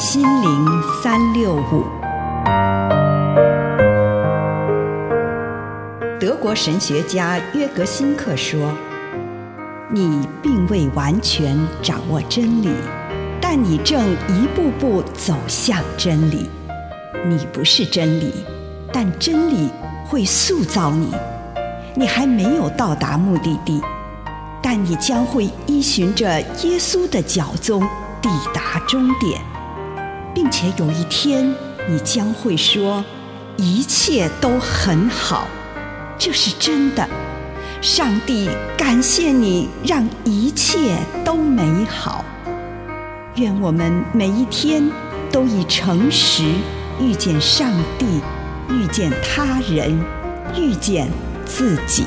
心灵三六五。德国神学家约格辛克说：“你并未完全掌握真理，但你正一步步走向真理。你不是真理，但真理会塑造你。你还没有到达目的地，但你将会依循着耶稣的脚踪抵达终点，并且有一天，你将会说：一切都很好。”这是真的，上帝感谢你，让一切都美好。愿我们每一天都以诚实遇见上帝，遇见他人，遇见自己。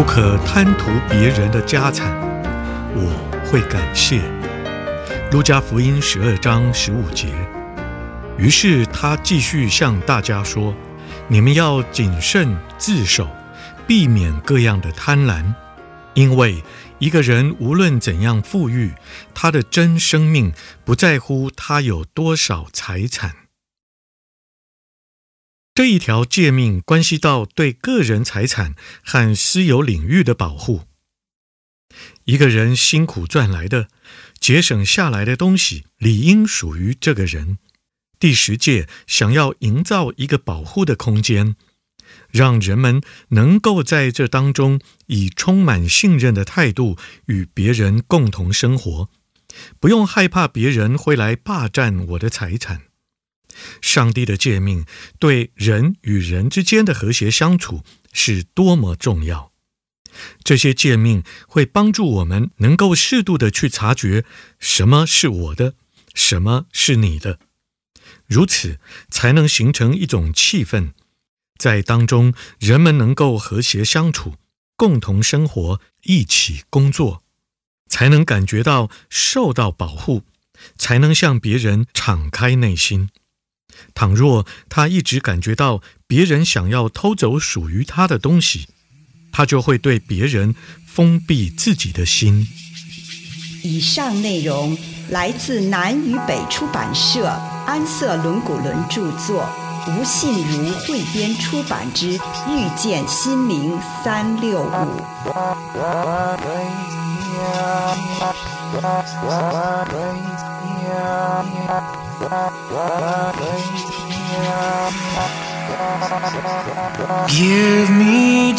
不可贪图别人的家产，我会感谢。路加福音十二章十五节。于是他继续向大家说：“你们要谨慎自守，避免各样的贪婪，因为一个人无论怎样富裕，他的真生命不在乎他有多少财产。”这一条诫命关系到对个人财产和私有领域的保护。一个人辛苦赚来的，节省下来的东西，理应属于这个人。第十诫想要营造一个保护的空间，让人们能够在这当中以充满信任的态度与别人共同生活，不用害怕别人会来霸占我的财产。上帝的诫命对人与人之间的和谐相处是多么重要。这些诫命会帮助我们能够适度地去察觉什么是我的，什么是你的，如此才能形成一种气氛，在当中人们能够和谐相处，共同生活，一起工作，才能感觉到受到保护，才能向别人敞开内心。倘若他一直感觉到别人想要偷走属于他的东西，他就会对别人封闭自己的心。以上内容来自南与北出版社安瑟伦古伦著作，吴信如汇编出版之《遇见心灵三六五》。Give me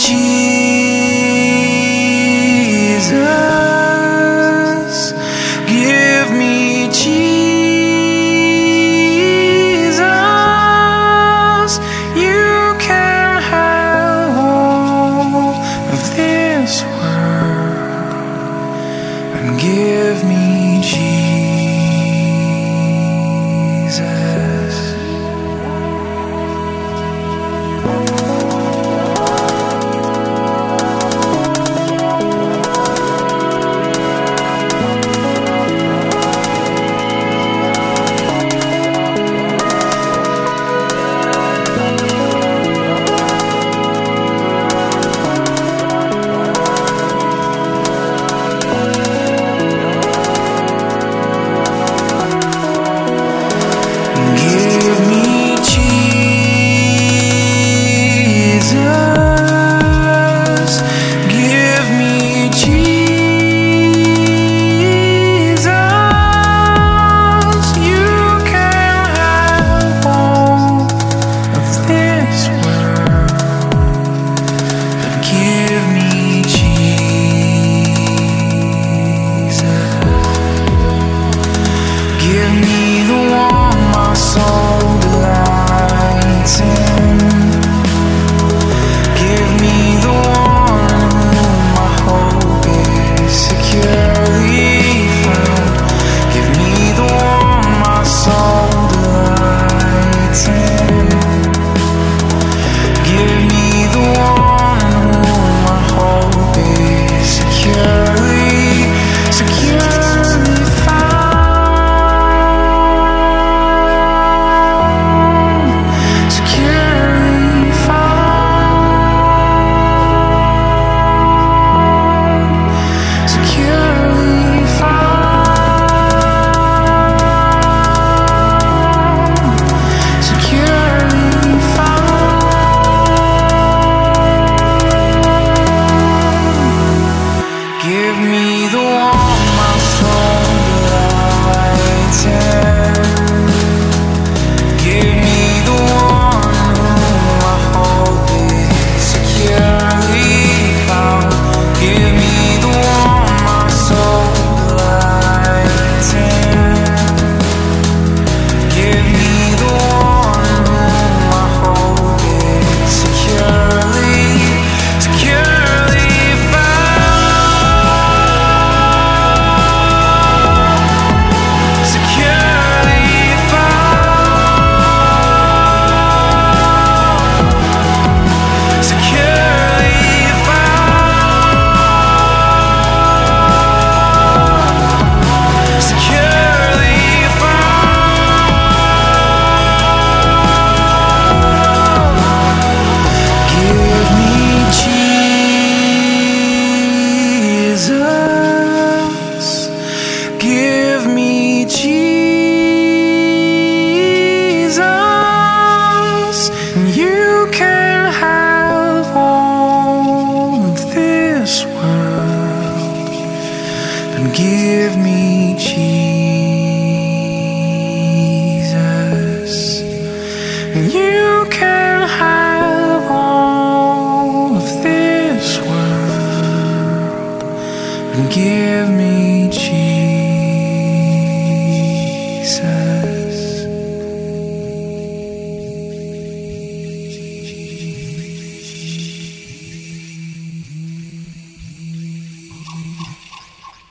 give me Jesus.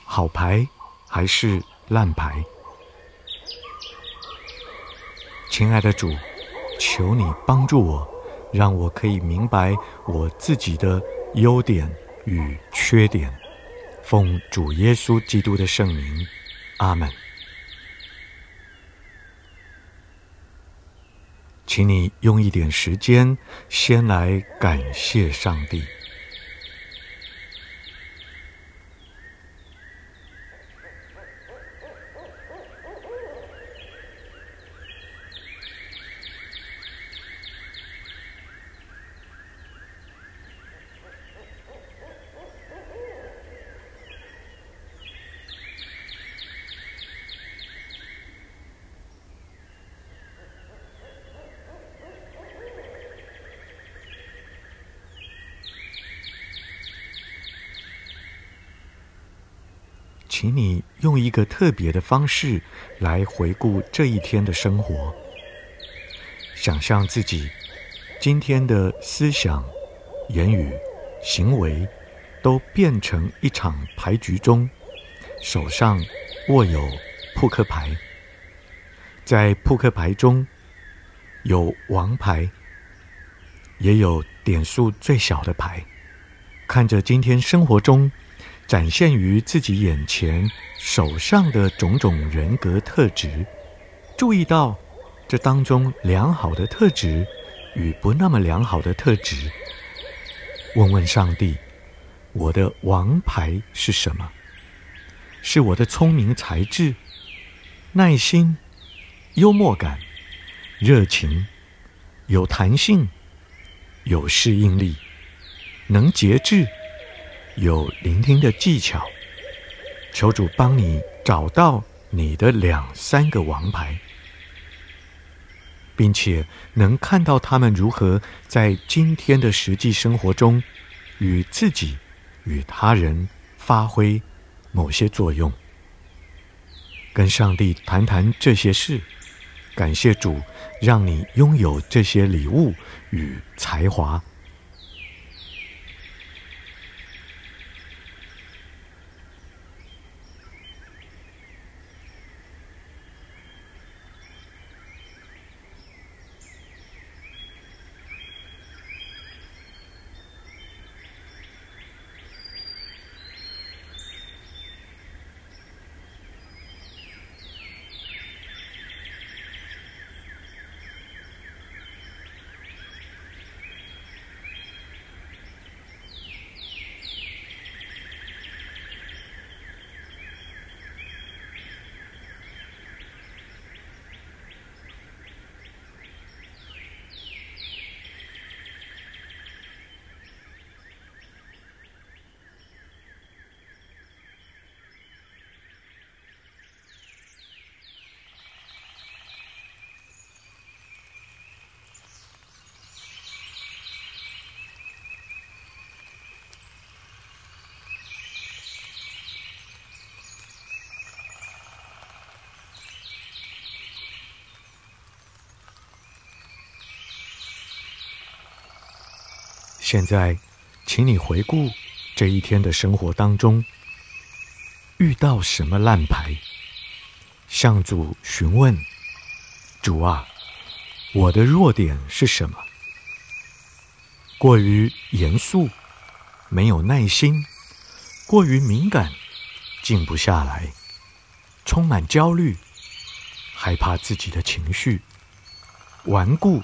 好牌还是烂牌？亲爱的主，求你帮助我，让我可以明白我自己的优点与缺点。奉主耶稣基督的圣名，阿门。请你用一点时间，先来感谢上帝。请你用一个特别的方式来回顾这一天的生活，想象自己今天的思想、言语、行为都变成一场牌局中，手上握有扑克牌，在扑克牌中有王牌，也有点数最小的牌，看着今天生活中。展现于自己眼前手上的种种人格特质，注意到这当中良好的特质与不那么良好的特质。问问上帝，我的王牌是什么？是我的聪明才智、耐心、幽默感、热情、有弹性、有适应力、能节制。有聆听的技巧，求主帮你找到你的两三个王牌，并且能看到他们如何在今天的实际生活中，与自己、与他人发挥某些作用。跟上帝谈谈这些事，感谢主让你拥有这些礼物与才华。现在，请你回顾这一天的生活当中，遇到什么烂牌？向主询问：“主啊，我的弱点是什么？过于严肃，没有耐心；过于敏感，静不下来；充满焦虑，害怕自己的情绪；顽固，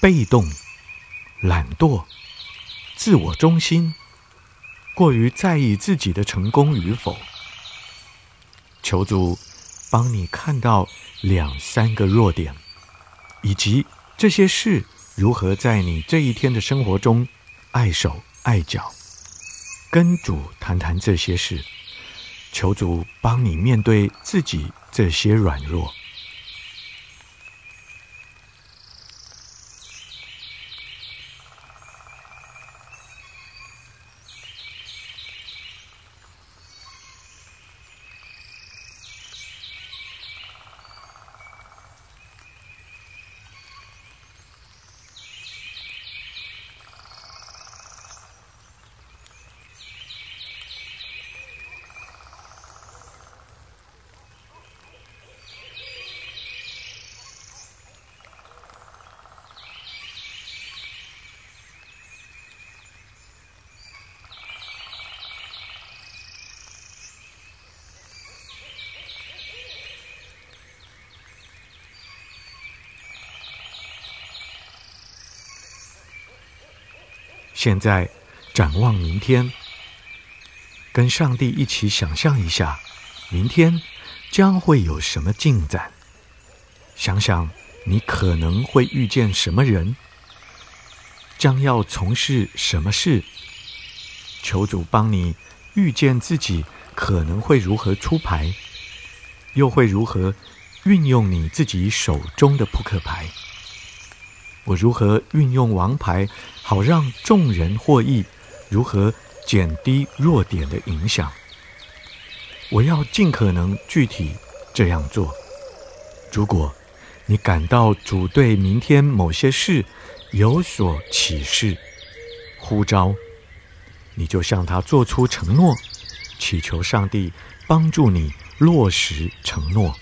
被动。”懒惰、自我中心，过于在意自己的成功与否。求主帮你看到两三个弱点，以及这些事如何在你这一天的生活中碍手碍脚。跟主谈谈这些事，求主帮你面对自己这些软弱。现在展望明天，跟上帝一起想象一下，明天将会有什么进展？想想你可能会遇见什么人，将要从事什么事？求主帮你预见自己可能会如何出牌，又会如何运用你自己手中的扑克牌。我如何运用王牌，好让众人获益？如何减低弱点的影响？我要尽可能具体这样做。如果你感到主对明天某些事有所启示、呼召，你就向他做出承诺，祈求上帝帮助你落实承诺。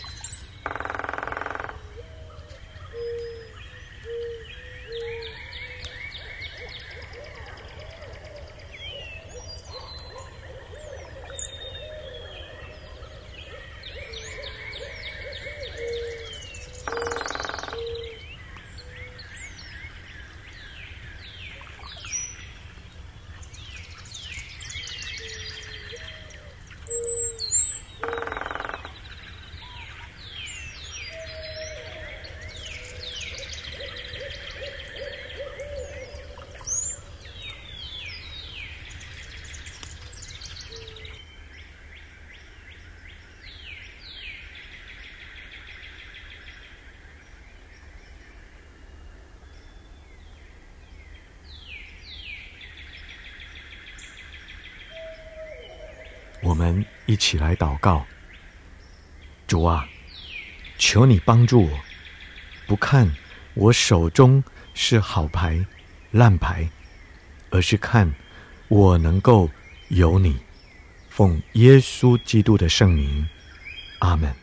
我们一起来祷告。主啊，求你帮助我，不看我手中是好牌、烂牌，而是看我能够有你。奉耶稣基督的圣名，阿门。